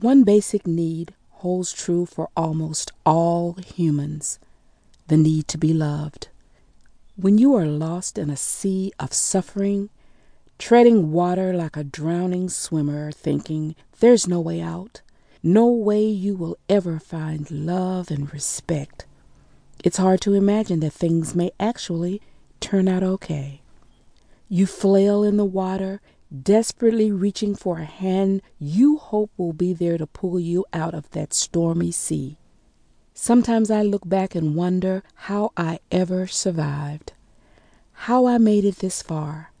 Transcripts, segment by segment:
One basic need holds true for almost all humans the need to be loved. When you are lost in a sea of suffering, treading water like a drowning swimmer, thinking there's no way out, no way you will ever find love and respect, it's hard to imagine that things may actually turn out okay. You flail in the water, desperately reaching for a hand you hope will be there to pull you out of that stormy sea. Sometimes I look back and wonder how I ever survived, how I made it this far.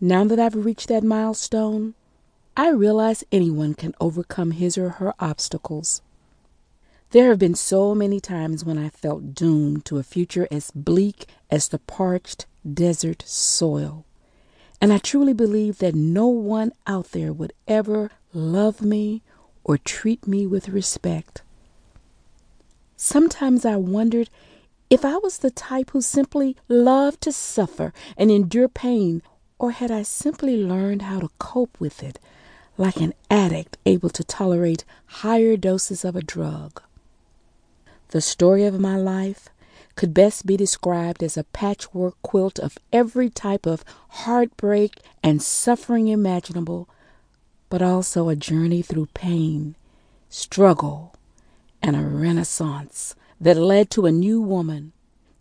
Now that I've reached that milestone, I realize anyone can overcome his or her obstacles. There have been so many times when I felt doomed to a future as bleak as the parched desert soil. And I truly believe that no one out there would ever love me or treat me with respect. Sometimes I wondered if I was the type who simply loved to suffer and endure pain, or had I simply learned how to cope with it like an addict able to tolerate higher doses of a drug. The story of my life could best be described as a patchwork quilt of every type of heartbreak and suffering imaginable, but also a journey through pain, struggle, and a renaissance that led to a new woman.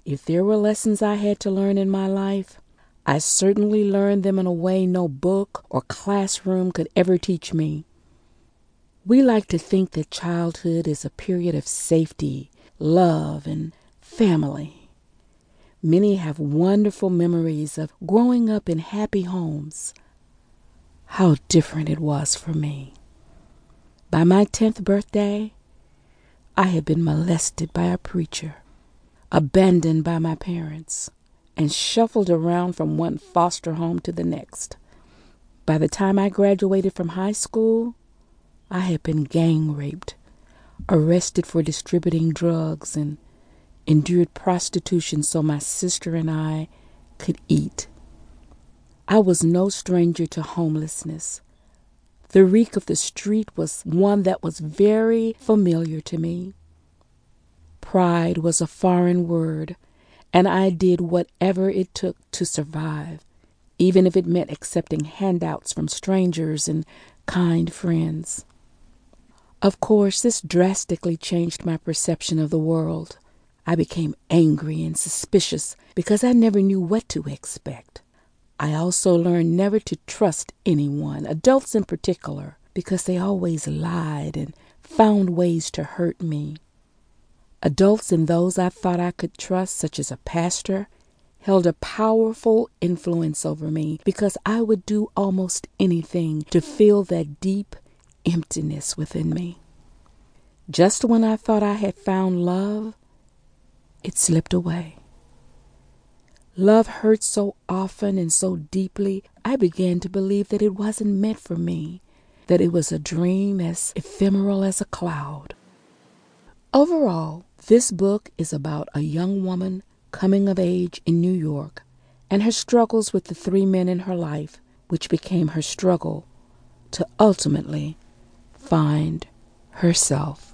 If there were lessons I had to learn in my life, I certainly learned them in a way no book or classroom could ever teach me. We like to think that childhood is a period of safety, love, and family. Many have wonderful memories of growing up in happy homes. How different it was for me. By my 10th birthday, I had been molested by a preacher, abandoned by my parents, and shuffled around from one foster home to the next. By the time I graduated from high school, I had been gang raped, arrested for distributing drugs, and endured prostitution so my sister and I could eat. I was no stranger to homelessness. The reek of the street was one that was very familiar to me. Pride was a foreign word, and I did whatever it took to survive, even if it meant accepting handouts from strangers and kind friends. Of course, this drastically changed my perception of the world. I became angry and suspicious because I never knew what to expect. I also learned never to trust anyone, adults in particular, because they always lied and found ways to hurt me. Adults and those I thought I could trust, such as a pastor, held a powerful influence over me because I would do almost anything to fill that deep emptiness within me. Just when I thought I had found love, it slipped away. Love hurt so often and so deeply, I began to believe that it wasn't meant for me, that it was a dream as ephemeral as a cloud. Overall, this book is about a young woman coming of age in New York and her struggles with the three men in her life, which became her struggle to ultimately find herself.